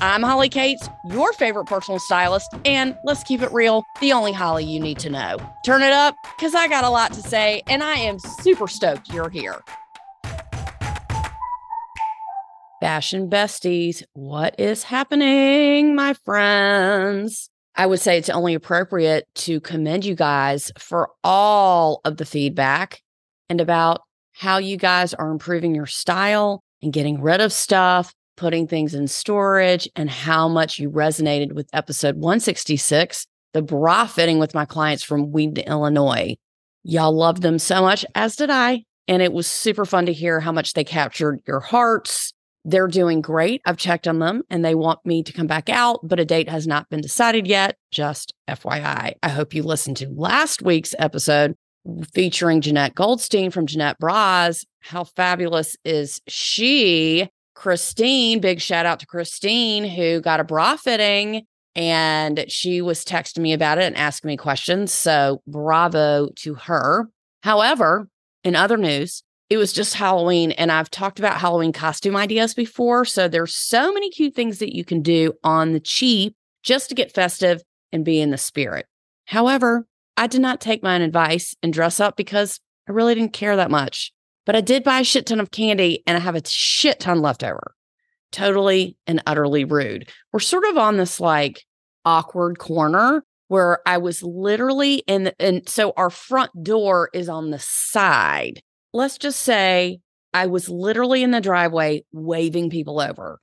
I'm Holly Cates, your favorite personal stylist, and let's keep it real, the only Holly you need to know. Turn it up, because I got a lot to say, and I am super stoked you're here. Fashion besties, what is happening, my friends? I would say it's only appropriate to commend you guys for all of the feedback and about how you guys are improving your style and getting rid of stuff putting things in storage, and how much you resonated with episode 166, the bra fitting with my clients from Wheaton, Illinois. Y'all loved them so much, as did I. And it was super fun to hear how much they captured your hearts. They're doing great. I've checked on them and they want me to come back out, but a date has not been decided yet. Just FYI. I hope you listened to last week's episode featuring Jeanette Goldstein from Jeanette Bras. How fabulous is she? Christine, big shout out to Christine, who got a bra fitting and she was texting me about it and asking me questions. So bravo to her. However, in other news, it was just Halloween and I've talked about Halloween costume ideas before. So there's so many cute things that you can do on the cheap just to get festive and be in the spirit. However, I did not take my own advice and dress up because I really didn't care that much. But I did buy a shit ton of candy and I have a shit ton left over. Totally and utterly rude. We're sort of on this like awkward corner where I was literally in, the, and so our front door is on the side. Let's just say I was literally in the driveway waving people over.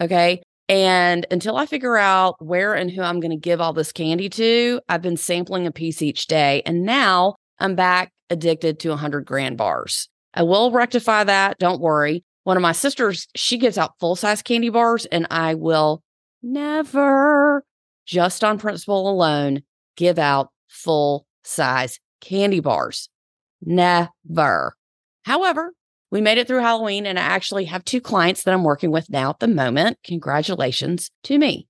Okay. And until I figure out where and who I'm going to give all this candy to, I've been sampling a piece each day. And now I'm back addicted to 100 grand bars. I will rectify that. Don't worry. One of my sisters, she gives out full size candy bars, and I will never, just on principle alone, give out full size candy bars. Never. However, we made it through Halloween, and I actually have two clients that I'm working with now at the moment. Congratulations to me.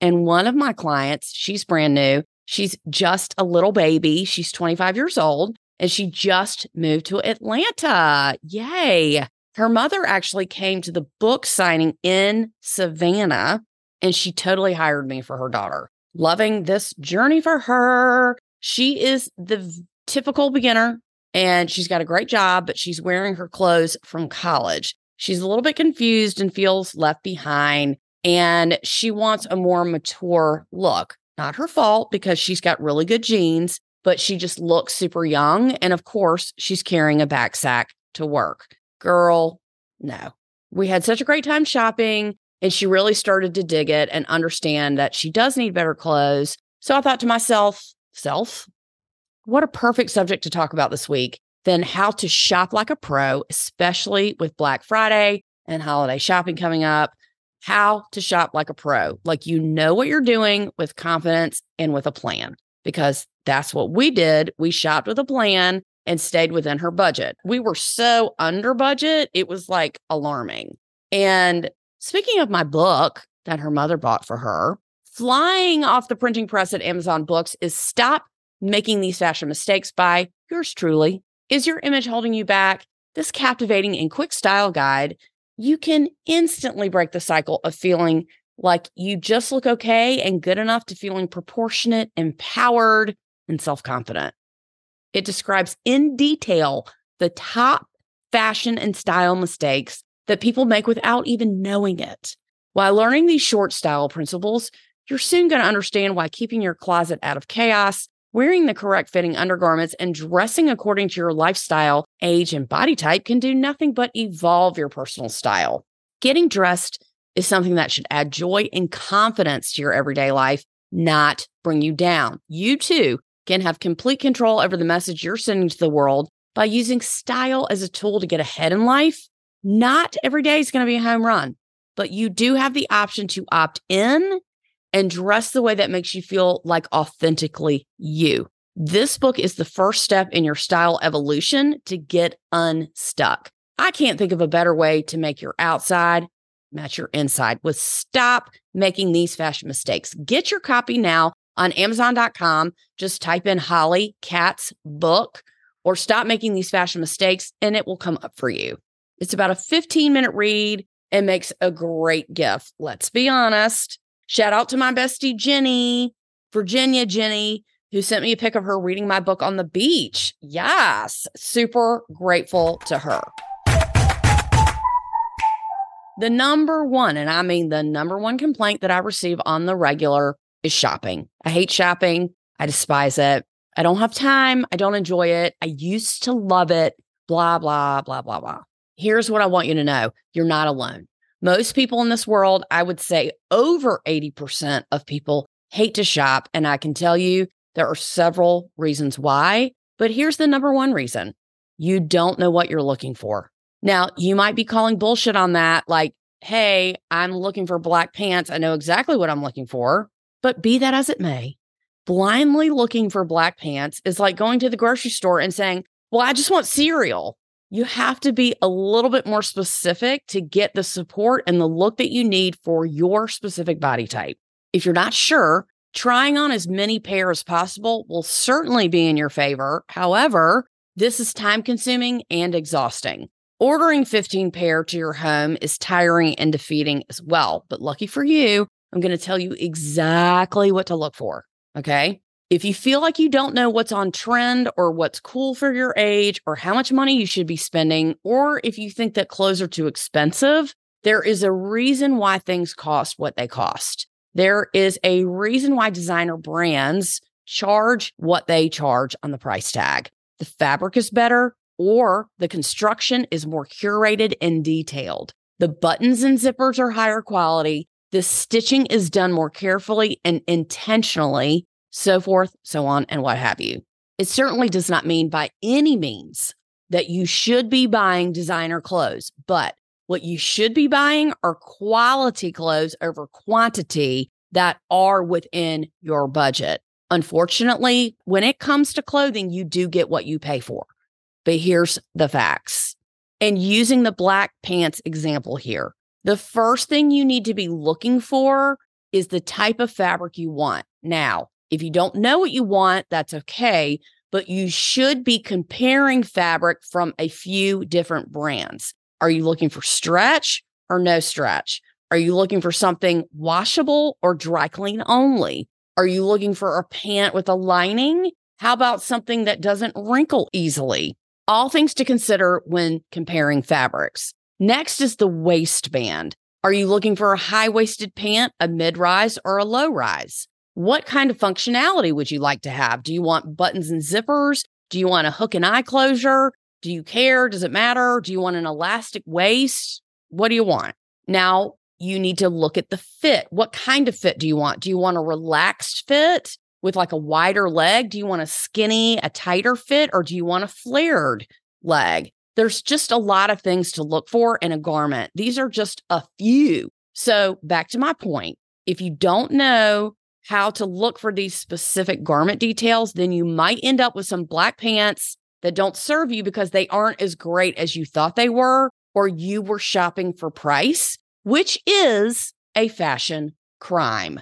And one of my clients, she's brand new. She's just a little baby. She's 25 years old and she just moved to Atlanta. Yay. Her mother actually came to the book signing in Savannah and she totally hired me for her daughter. Loving this journey for her. She is the typical beginner and she's got a great job, but she's wearing her clothes from college. She's a little bit confused and feels left behind, and she wants a more mature look. Not her fault because she's got really good genes, but she just looks super young. And of course, she's carrying a backpack to work. Girl, no. We had such a great time shopping, and she really started to dig it and understand that she does need better clothes. So I thought to myself, self, what a perfect subject to talk about this week than how to shop like a pro, especially with Black Friday and holiday shopping coming up. How to shop like a pro, like you know what you're doing with confidence and with a plan because that's what we did. We shopped with a plan and stayed within her budget. We were so under budget, it was like alarming. And speaking of my book that her mother bought for her, flying off the printing press at Amazon Books is Stop Making These Fashion Mistakes by yours truly. Is your image holding you back? This captivating and quick style guide, you can instantly break the cycle of feeling like you just look okay and good enough to feeling proportionate, empowered, and self confident. It describes in detail the top fashion and style mistakes that people make without even knowing it. While learning these short style principles, you're soon going to understand why keeping your closet out of chaos, wearing the correct fitting undergarments, and dressing according to your lifestyle, age, and body type can do nothing but evolve your personal style. Getting dressed is something that should add joy and confidence to your everyday life, not bring you down. You too can have complete control over the message you're sending to the world by using style as a tool to get ahead in life. Not every day is going to be a home run, but you do have the option to opt in and dress the way that makes you feel like authentically you. This book is the first step in your style evolution to get unstuck. I can't think of a better way to make your outside match your inside with stop making these fashion mistakes. Get your copy now on Amazon.com. Just type in Holly Cates' book or stop making these fashion mistakes and it will come up for you. It's about a 15 minute read and makes a great gift. Let's be honest. Shout out to my bestie, Jenny, Virginia Jenny, who sent me a pic of her reading my book on the beach. Yes, super grateful to her. The number one, and I mean the number one complaint that I receive on the regular is shopping. I hate shopping. I despise it. I don't have time. I don't enjoy it. I used to love it. Blah, blah, blah, blah, blah. Here's what I want you to know you're not alone. Most people in this world, I would say over 80% of people hate to shop. And I can tell you there are several reasons why. But here's the number one reason you don't know what you're looking for. Now, you might be calling bullshit on that, like, hey, I'm looking for black pants. I know exactly what I'm looking for. But be that as it may, blindly looking for black pants is like going to the grocery store and saying, Well, I just want cereal. You have to be a little bit more specific to get the support and the look that you need for your specific body type. If you're not sure, trying on as many pair as possible will certainly be in your favor. However, this is time consuming and exhausting. Ordering 15 pair to your home is tiring and defeating as well. But lucky for you, I'm going to tell you exactly what to look for. Okay. If you feel like you don't know what's on trend or what's cool for your age or how much money you should be spending, or if you think that clothes are too expensive, there is a reason why things cost what they cost. There is a reason why designer brands charge what they charge on the price tag. The fabric is better, or the construction is more curated and detailed. The buttons and zippers are higher quality, the stitching is done more carefully and intentionally, so forth, so on, and what have you. It certainly does not mean by any means that you should be buying designer clothes, but what you should be buying are quality clothes over quantity that are within your budget. Unfortunately, when it comes to clothing, you do get what you pay for. But here's the facts. And using the black pants example here, the first thing you need to be looking for is the type of fabric you want. Now, if you don't know what you want, that's okay, but you should be comparing fabric from a few different brands. Are you looking for stretch or no stretch? Are you looking for something washable or dry clean only? Are you looking for a pant with a lining? How about something that doesn't wrinkle easily? All things to consider when comparing fabrics. Next is the waistband. Are you looking for a high waisted pant, a mid rise, or a low rise? What kind of functionality would you like to have? Do you want buttons and zippers? Do you want a hook and eye closure? Do you care? Does it matter? Do you want an elastic waist? What do you want? Now, you need to look at the fit. What kind of fit do you want? Do you want a relaxed fit with like a wider leg? Do you want a skinny, a tighter fit, or do you want a flared leg? There's just a lot of things to look for in a garment. These are just a few. So, back to my point if you don't know how to look for these specific garment details, then you might end up with some black pants that don't serve you because they aren't as great as you thought they were, or you were shopping for price, which is a fashion crime.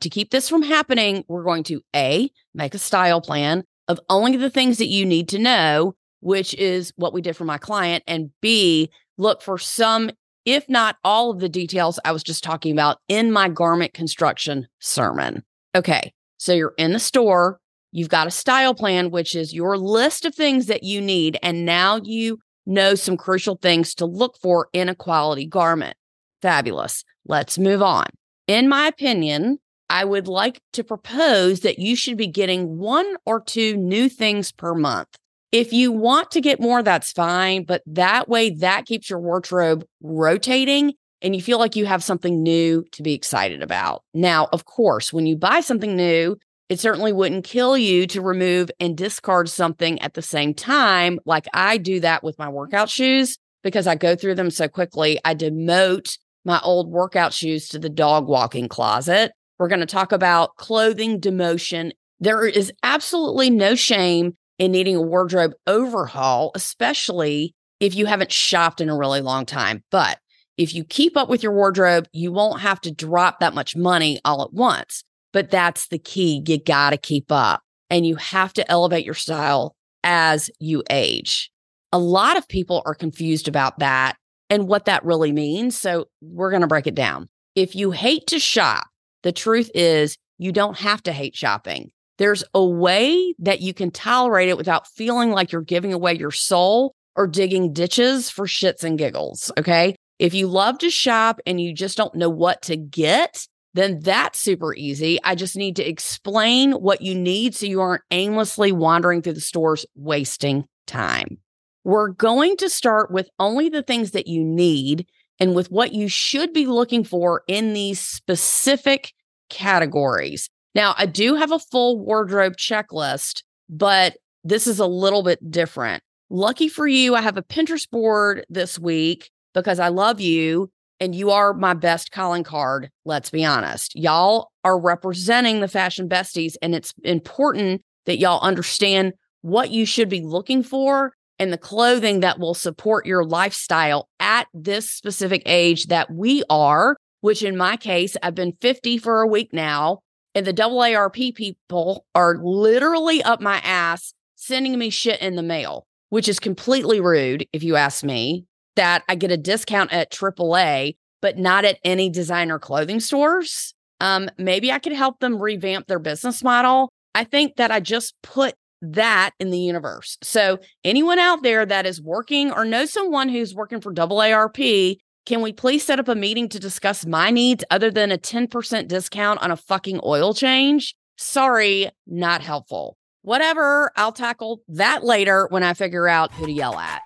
to keep this from happening, we're going to A, make a style plan of only the things that you need to know, which is what we did for my client, and B, look for some, if not all of the details I was just talking about in my garment construction sermon. Okay, so you're in the store, you've got a style plan, which is your list of things that you need, and now you know some crucial things to look for in a quality garment. Fabulous. Let's move on. In my opinion, I would like to propose that you should be getting one or two new things per month. If you want to get more, that's fine. But that way, that keeps your wardrobe rotating and you feel like you have something new to be excited about. Now, of course, when you buy something new, it certainly wouldn't kill you to remove and discard something at the same time. Like I do that with my workout shoes because I go through them so quickly. I demote my old workout shoes to the dog walking closet. We're going to talk about clothing demotion. There is absolutely no shame in needing a wardrobe overhaul, especially if you haven't shopped in a really long time. But if you keep up with your wardrobe, you won't have to drop that much money all at once. But that's the key. You got to keep up and you have to elevate your style as you age. A lot of people are confused about that and what that really means. So we're going to break it down. If you hate to shop, the truth is you don't have to hate shopping. There's a way that you can tolerate it without feeling like you're giving away your soul or digging ditches for shits and giggles. Okay. If you love to shop and you just don't know what to get, then that's super easy. I just need to explain what you need so you aren't aimlessly wandering through the stores wasting time. We're going to start with only the things that you need and with what you should be looking for in these specific categories. Now, I do have a full wardrobe checklist, but this is a little bit different. Lucky for you, I have a Pinterest board this week because I love you and you are my best calling card. Let's be honest. Y'all are representing the fashion besties, and it's important that y'all understand what you should be looking for and the clothing that will support your lifestyle at this specific age that we are, which in my case, I've been 50 for a week now. And the AARP people are literally up my ass sending me shit in the mail, which is completely rude, if you ask me that I get a discount at AAA, but not at any designer clothing stores. Um, maybe I could help them revamp their business model. I think that I just put that in the universe. So, anyone out there that is working or knows someone who's working for AARP, can we please set up a meeting to discuss my needs other than a 10% discount on a fucking oil change? Sorry, not helpful. Whatever, I'll tackle that later when I figure out who to yell at.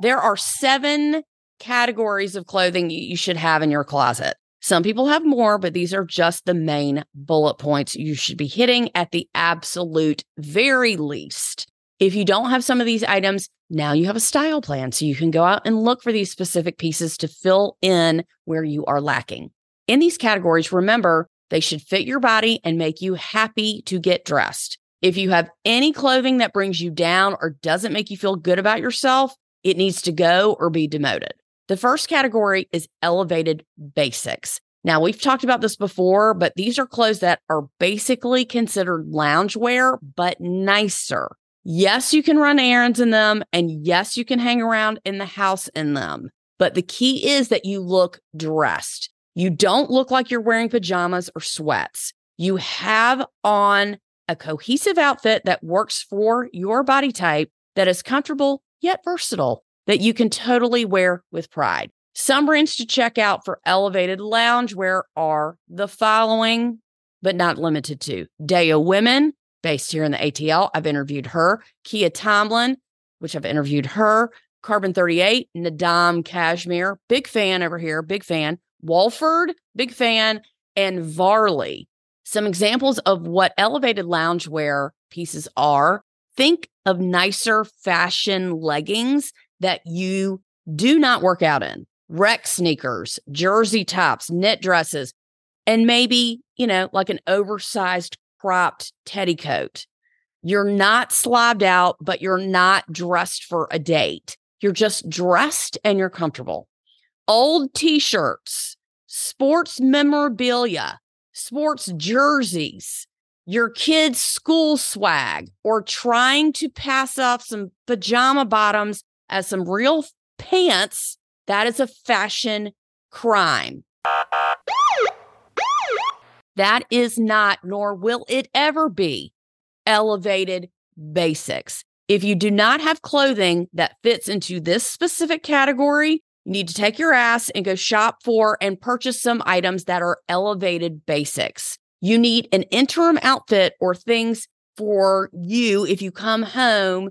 There are seven categories of clothing you should have in your closet. Some people have more, but these are just the main bullet points you should be hitting at the absolute very least. If you don't have some of these items, now you have a style plan so you can go out and look for these specific pieces to fill in where you are lacking. In these categories, remember they should fit your body and make you happy to get dressed. If you have any clothing that brings you down or doesn't make you feel good about yourself, it needs to go or be demoted. The first category is elevated basics. Now, we've talked about this before, but these are clothes that are basically considered loungewear, but nicer. Yes, you can run errands in them, and yes, you can hang around in the house in them. But the key is that you look dressed. You don't look like you're wearing pajamas or sweats. You have on a cohesive outfit that works for your body type that is comfortable yet versatile that you can totally wear with pride. Some brands to check out for elevated loungewear are the following, but not limited to Daya Women, based here in the ATL. I've interviewed her. Kia Tomlin, which I've interviewed her. Carbon 38, Naadam Cashmere, big fan over here, big fan. Wolford, big fan. And Varley. Some examples of what elevated loungewear pieces are think of nicer fashion leggings that you do not work out in rec sneakers, jersey tops, knit dresses, and maybe, you know, like an oversized cropped teddy coat. You're not slobbed out, but you're not dressed for a date. You're just dressed and you're comfortable. Old t shirts, sports memorabilia, sports jerseys, your kid's school swag or trying to pass off some pajama bottoms as some real pants, that is a fashion crime. That is not, nor will it ever be, elevated basics. If you do not have clothing that fits into this specific category, you need to take your ass and go shop for and purchase some items that are elevated basics. You need an interim outfit or things for you if you come home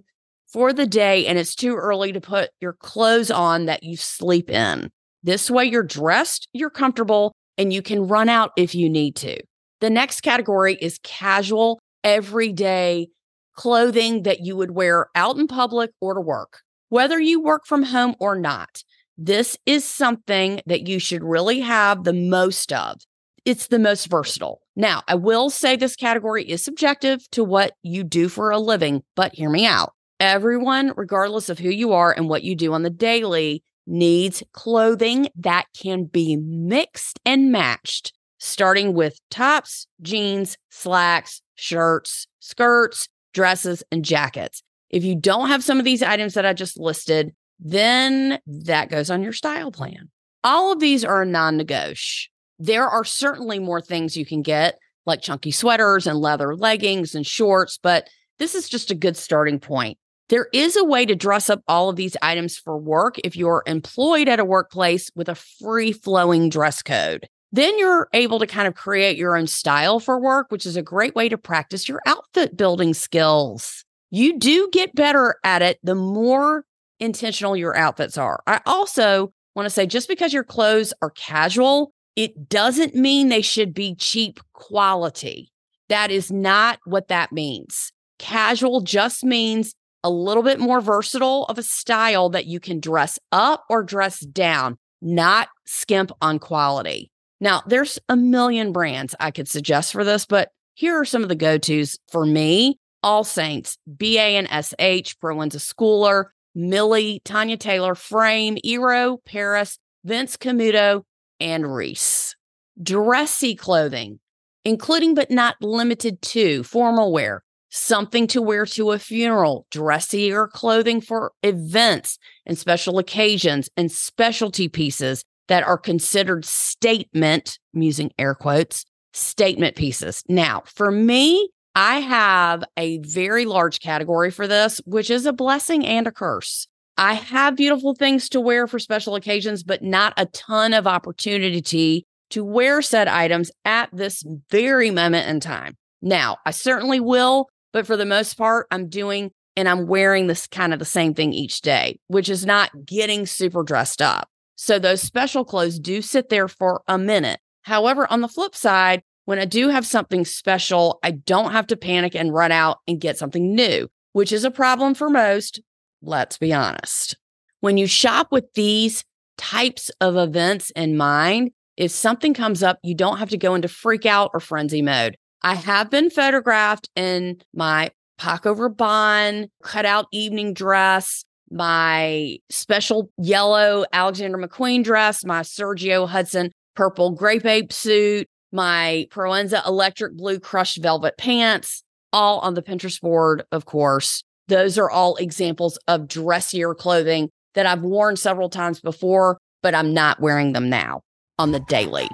for the day and it's too early to put your clothes on that you sleep in. This way, you're dressed, you're comfortable, and you can run out if you need to. The next category is casual, everyday clothing that you would wear out in public or to work, whether you work from home or not. This is something that you should really have the most of. It's the most versatile. Now, I will say this category is subjective to what you do for a living, but hear me out. Everyone, regardless of who you are and what you do on the daily, needs clothing that can be mixed and matched, starting with tops, jeans, slacks, shirts, skirts, dresses, and jackets. If you don't have some of these items that I just listed, then that goes on your style plan. All of these are non negotiable. There are certainly more things you can get, like chunky sweaters and leather leggings and shorts, but this is just a good starting point. There is a way to dress up all of these items for work if you're employed at a workplace with a free flowing dress code. Then you're able to kind of create your own style for work, which is a great way to practice your outfit building skills. You do get better at it the more intentional your outfits are. I also want to say just because your clothes are casual, it doesn't mean they should be cheap quality. That is not what that means. Casual just means a little bit more versatile of a style that you can dress up or dress down, not skimp on quality. Now, there's a million brands I could suggest for this, but here are some of the go tos for me All Saints, BA and SH, Proenza Schouler, Milly, Tanya Taylor, Frame, IRO, Paris, Vince Camuto, and Reiss. Dressy clothing, including but not limited to formal wear, something to wear to a funeral, dressier clothing for events and special occasions, and specialty pieces that are considered statement, I'm using air quotes, statement pieces. Now, for me, I have a very large category for this, which is a blessing and a curse. I have beautiful things to wear for special occasions, but not a ton of opportunity to wear said items at this very moment in time. Now, I certainly will but for the most part, I'm doing and I'm wearing this kind of the same thing each day, which is not getting super dressed up. So those special clothes do sit there for a minute. However, on the flip side, when I do have something special, I don't have to panic and run out and get something new, which is a problem for most. Let's be honest. When you shop with these types of events in mind, if something comes up, you don't have to go into freak out or frenzy mode. I have been photographed in my Paco Rabanne cutout evening dress, my special yellow Alexander McQueen dress, my Sergio Hudson purple grape ape suit, my Proenza electric blue crushed velvet pants, all on the Pinterest board, of course. Those are all examples of dressier clothing that I've worn several times before, but I'm not wearing them now on the daily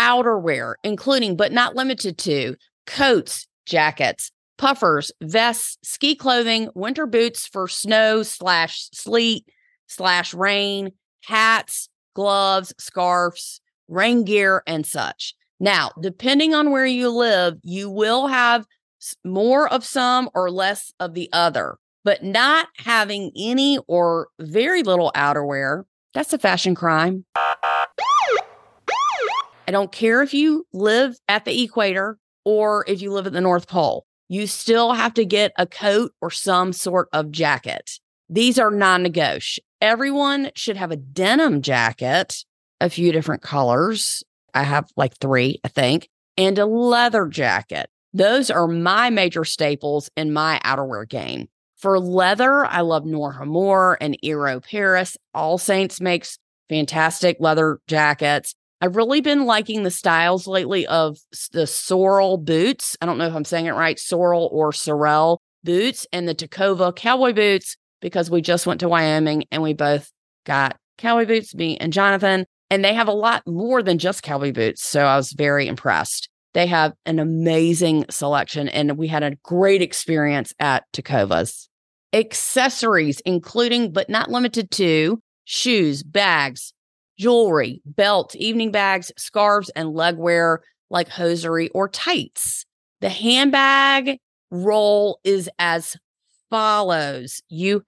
outerwear, including but not limited to coats, jackets, puffers, vests, ski clothing, winter boots for snow slash sleet slash rain, hats, gloves, scarves, rain gear, and such. Now, depending on where you live, you will have more of some or less of the other, but not having any or very little outerwear, that's a fashion crime. I don't care if you live at the equator or if you live at the North Pole, you still have to get a coat or some sort of jacket. These are non negotiable. Everyone should have a denim jacket, a few different colors. I have like three, I think, and a leather jacket. Those are my major staples in my outerwear game. For leather, I love Nour Hammour and IRO Paris. All Saints makes fantastic leather jackets. I've really been liking the styles lately of the Sorel boots. I don't know if I'm saying it right, sorrel or sorrel boots and the Tecova cowboy boots because we just went to Wyoming and we both got cowboy boots, me and Jonathan, and they have a lot more than just cowboy boots. So I was very impressed. They have an amazing selection and we had a great experience at Tecovas. Accessories, including but not limited to shoes, bags, jewelry, belt, evening bags, scarves, and legwear like hosiery or tights. The handbag roll is as follows you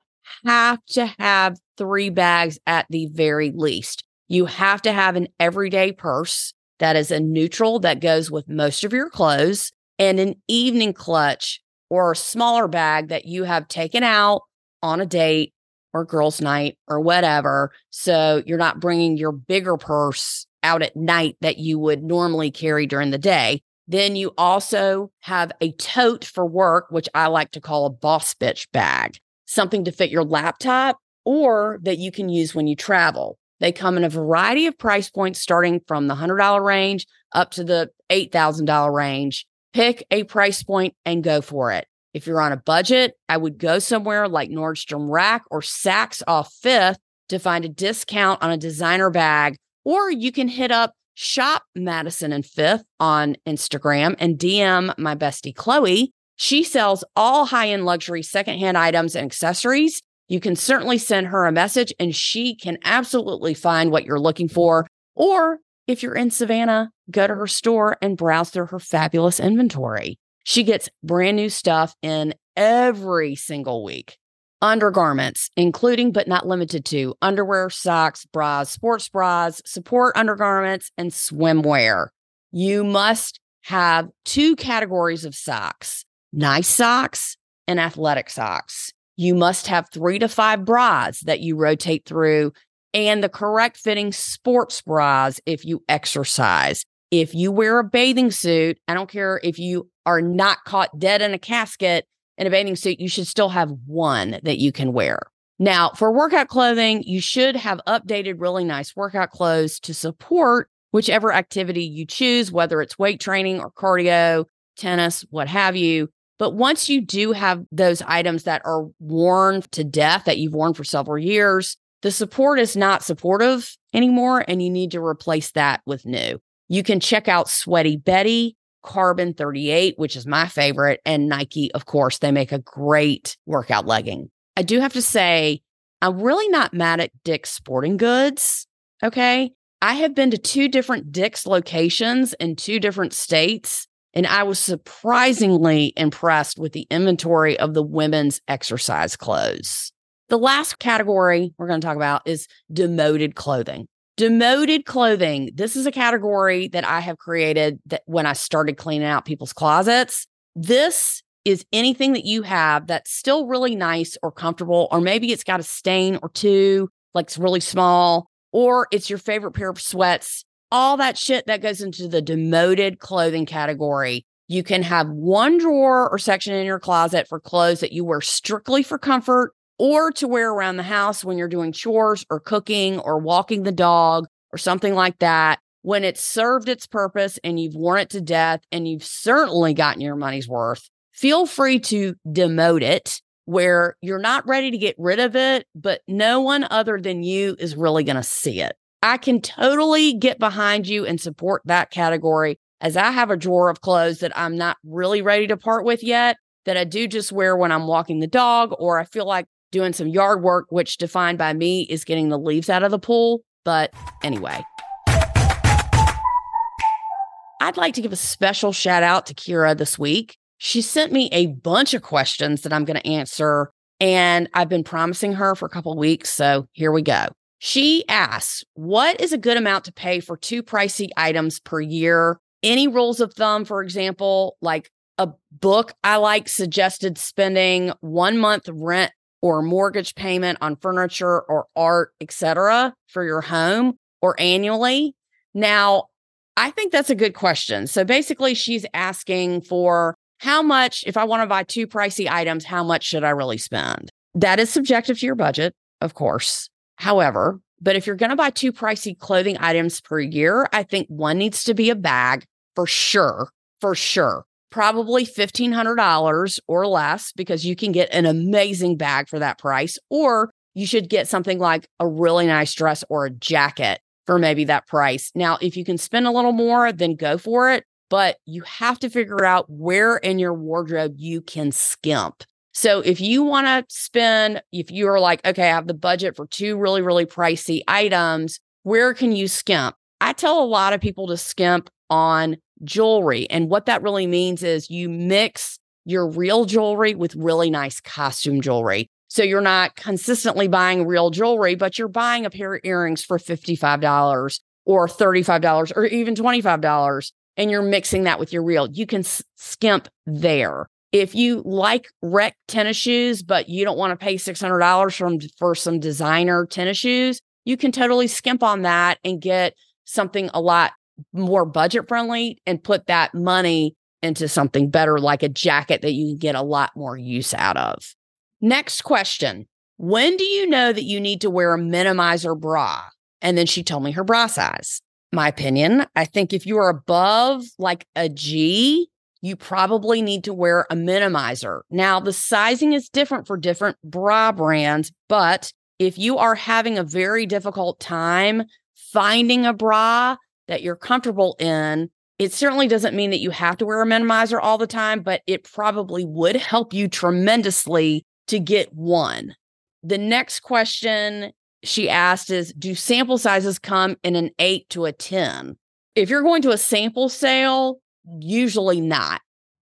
have to have three bags at the very least. You have to have an everyday purse that is a neutral that goes with most of your clothes and an evening clutch or a smaller bag that you have taken out on a date or girls' night or whatever. So you're not bringing your bigger purse out at night that you would normally carry during the day. Then you also have a tote for work, which I like to call a boss bitch bag, something to fit your laptop or that you can use when you travel. They come in a variety of price points, starting from the $100 range up to the $8,000 range. Pick a price point and go for it. If you're on a budget, I would go somewhere like Nordstrom Rack or Saks off Fifth to find a discount on a designer bag, or you can hit up Shop Madison and Fifth on Instagram and DM my bestie Chloe. She sells all high end luxury secondhand items and accessories. You can certainly send her a message and she can absolutely find what you're looking for. Or if you're in Savannah, go to her store and browse through her fabulous inventory. She gets brand new stuff in every single week. Undergarments, including but not limited to underwear, socks, bras, sports bras, support undergarments, and swimwear. You must have two categories of socks nice socks and athletic socks. You must have three to five bras that you rotate through and the correct fitting sports bras if you exercise. If you wear a bathing suit, I don't care if you are not caught dead in a casket in a bathing suit, you should still have one that you can wear. Now, for workout clothing, you should have updated, really nice workout clothes to support whichever activity you choose, whether it's weight training or cardio, tennis, what have you. But once you do have those items that are worn to death that you've worn for several years, the support is not supportive anymore, and you need to replace that with new. You can check out Sweaty Betty, Carbon 38, which is my favorite, and Nike, of course. They make a great workout legging. I do have to say, I'm really not mad at Dick's Sporting Goods. Okay. I have been to two different Dick's locations in two different states, and I was surprisingly impressed with the inventory of the women's exercise clothes. The last category we're going to talk about is demoted clothing. Demoted clothing. This is a category that I have created that when I started cleaning out people's closets. This is anything that you have that's still really nice or comfortable, or maybe it's got a stain or two, like it's really small, or it's your favorite pair of sweats. All that shit that goes into the demoted clothing category. You can have one drawer or section in your closet for clothes that you wear strictly for comfort or to wear around the house when you're doing chores or cooking or walking the dog or something like that. When it's served its purpose and you've worn it to death and you've certainly gotten your money's worth, feel free to demote it where you're not ready to get rid of it, but no one other than you is really going to see it. I can totally get behind you and support that category as I have a drawer of clothes that I'm not really ready to part with yet that I do just wear when I'm walking the dog or I feel like doing some yard work, which defined by me is getting the leaves out of the pool. But anyway, I'd like to give a special shout out to Kira this week. She sent me a bunch of questions that I'm going to answer, and I've been promising her for a couple weeks. So here we go. She asks, What is a good amount to pay for two pricey items per year? Any rules of thumb, for example, like a book I like suggested spending one month rent or mortgage payment on furniture or art, etc., for your home or annually? Now, I think that's a good question. So basically, she's asking for how much, if I want to buy two pricey items, how much should I really spend? That is subjective to your budget, of course. However, but if you're going to buy two pricey clothing items per year, I think one needs to be a bag for sure, for sure probably $1,500 or less because you can get an amazing bag for that price. Or you should get something like a really nice dress or a jacket for maybe that price. Now, if you can spend a little more, then go for it. But you have to figure out where in your wardrobe you can skimp. So if you want to spend, if you are like, okay, I have the budget for two really, really pricey items, where can you skimp? I tell a lot of people to skimp on jewelry. And what that really means is you mix your real jewelry with really nice costume jewelry. So you're not consistently buying real jewelry, but you're buying a pair of earrings for $55 or $35 or even $25 and you're mixing that with your real. You can skimp there. If you like rec tennis shoes, but you don't want to pay $600 from, for some designer tennis shoes, you can totally skimp on that and get something a lot more budget friendly and put that money into something better, like a jacket that you can get a lot more use out of. Next question When do you know that you need to wear a minimizer bra? And then she told me her bra size. My opinion, I think if you are above like a G, you probably need to wear a minimizer. Now, the sizing is different for different bra brands, but if you are having a very difficult time finding a bra that you're comfortable in, it certainly doesn't mean that you have to wear a minimizer all the time, but it probably would help you tremendously to get one. The next question she asked is Do sample sizes come in an eight to a 10? If you're going to a sample sale, usually not.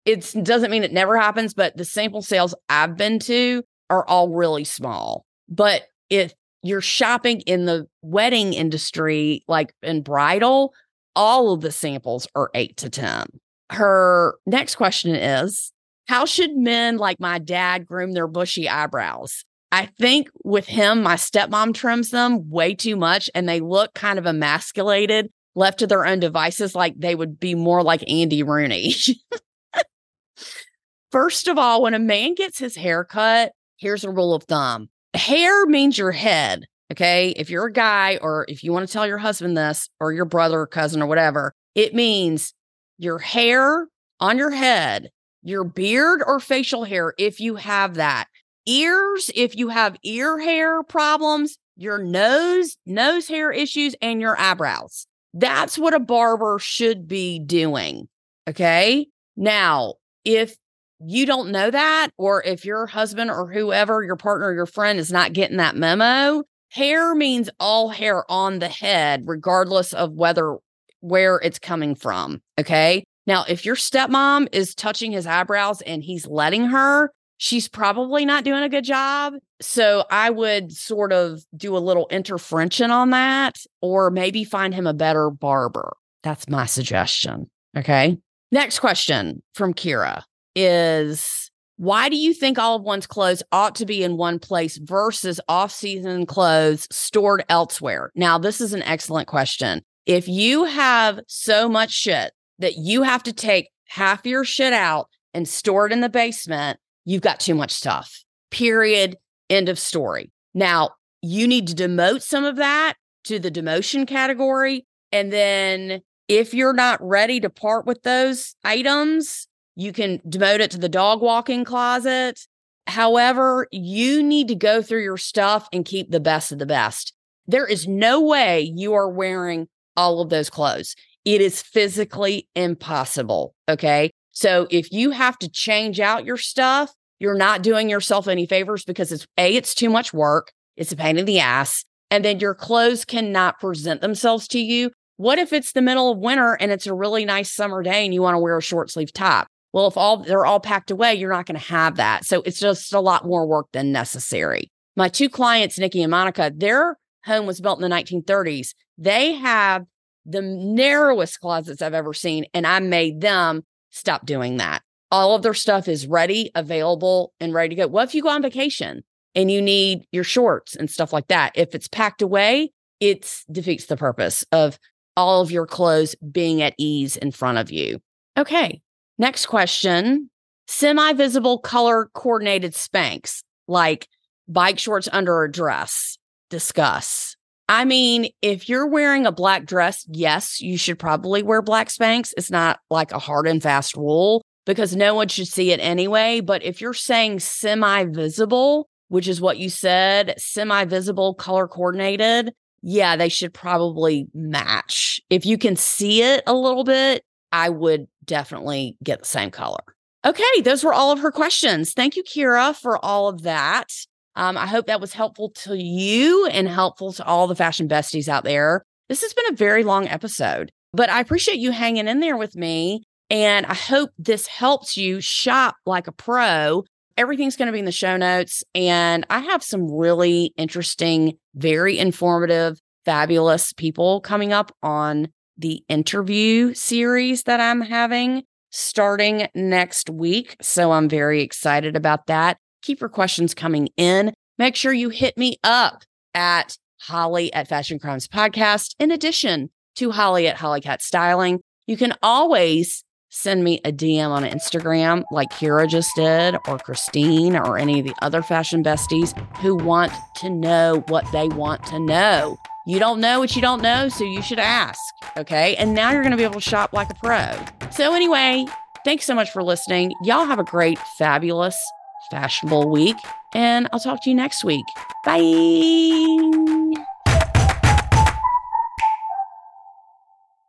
It doesn't mean it never happens, but the sample sales I've been to are all really small. But if you're shopping in the wedding industry, like in bridal, all of the samples are eight to 10. Her next question is How should men like my dad groom their bushy eyebrows? I think with him, my stepmom trims them way too much and they look kind of emasculated, left to their own devices, like they would be more like Andy Rooney. First of all, when a man gets his hair cut, here's a rule of thumb hair means your head. Okay. If you're a guy or if you want to tell your husband this or your brother or cousin or whatever, it means your hair on your head, your beard or facial hair, if you have that, ears, if you have ear hair problems, your nose, nose hair issues, and your eyebrows. That's what a barber should be doing. Okay. Now, if you don't know that, or if your husband or whoever, your partner, your friend is not getting that memo, hair means all hair on the head, regardless of whether where it's coming from. Okay. Now, if your stepmom is touching his eyebrows and he's letting her, she's probably not doing a good job. So I would sort of do a little intervention on that, or maybe find him a better barber. That's my suggestion. Okay. Next question from Kira is why do you think all of one's clothes ought to be in one place versus off season clothes stored elsewhere? Now, this is an excellent question. If you have so much shit that you have to take half your shit out and store it in the basement, you've got too much stuff. Period. End of story. Now, you need to demote some of that to the demotion category. And then if you're not ready to part with those items, you can demote it to the dog walking closet. However, you need to go through your stuff and keep the best of the best. There is no way you are wearing all of those clothes. It is physically impossible. Okay. So if you have to change out your stuff, you're not doing yourself any favors because it's A, it's too much work. It's a pain in the ass. And then your clothes cannot present themselves to you. What if it's the middle of winter and it's a really nice summer day and you want to wear a short sleeve top? Well, if all they're all packed away, you're not going to have that. So it's just a lot more work than necessary. My two clients, Nikki and Monica, their home was built in the 1930s. They have the narrowest closets I've ever seen, and I made them stop doing that. All of their stuff is ready, available, and ready to go. Well, if you go on vacation and you need your shorts and stuff like that, if it's packed away, it defeats the purpose of all of your clothes being at ease in front of you. Okay, Next question semi visible color coordinated Spanx, like bike shorts under a dress. Discuss. I mean, if you're wearing a black dress, yes, you should probably wear black Spanx. It's not like a hard and fast rule because no one should see it anyway. But if you're saying semi visible, which is what you said, semi visible, color coordinated, yeah, they should probably match. If you can see it a little bit, I would definitely get the same color. Okay, those were all of her questions. Thank you, Kira, for all of that. Um, I hope that was helpful to you and helpful to all the fashion besties out there. This has been a very long episode, but I appreciate you hanging in there with me. And I hope this helps you shop like a pro. Everything's going to be in the show notes. And I have some really interesting, very informative, fabulous people coming up on the interview series that I'm having. starting next week. So I'm very excited about that. Keep your questions coming in. Make sure you hit me up at Holly at Fashion Crimes Podcast. In addition to Holly at Hollycat Styling, you can always send me a DM on Instagram like Kira just did, or Christine, or any of the other fashion besties who want to know what they want to know. You don't know what you don't know, so you should ask. Okay. And now you're going to be able to shop like a pro. So, anyway, thanks so much for listening. Y'all have a great, fabulous, fashionable week. And I'll talk to you next week. Bye.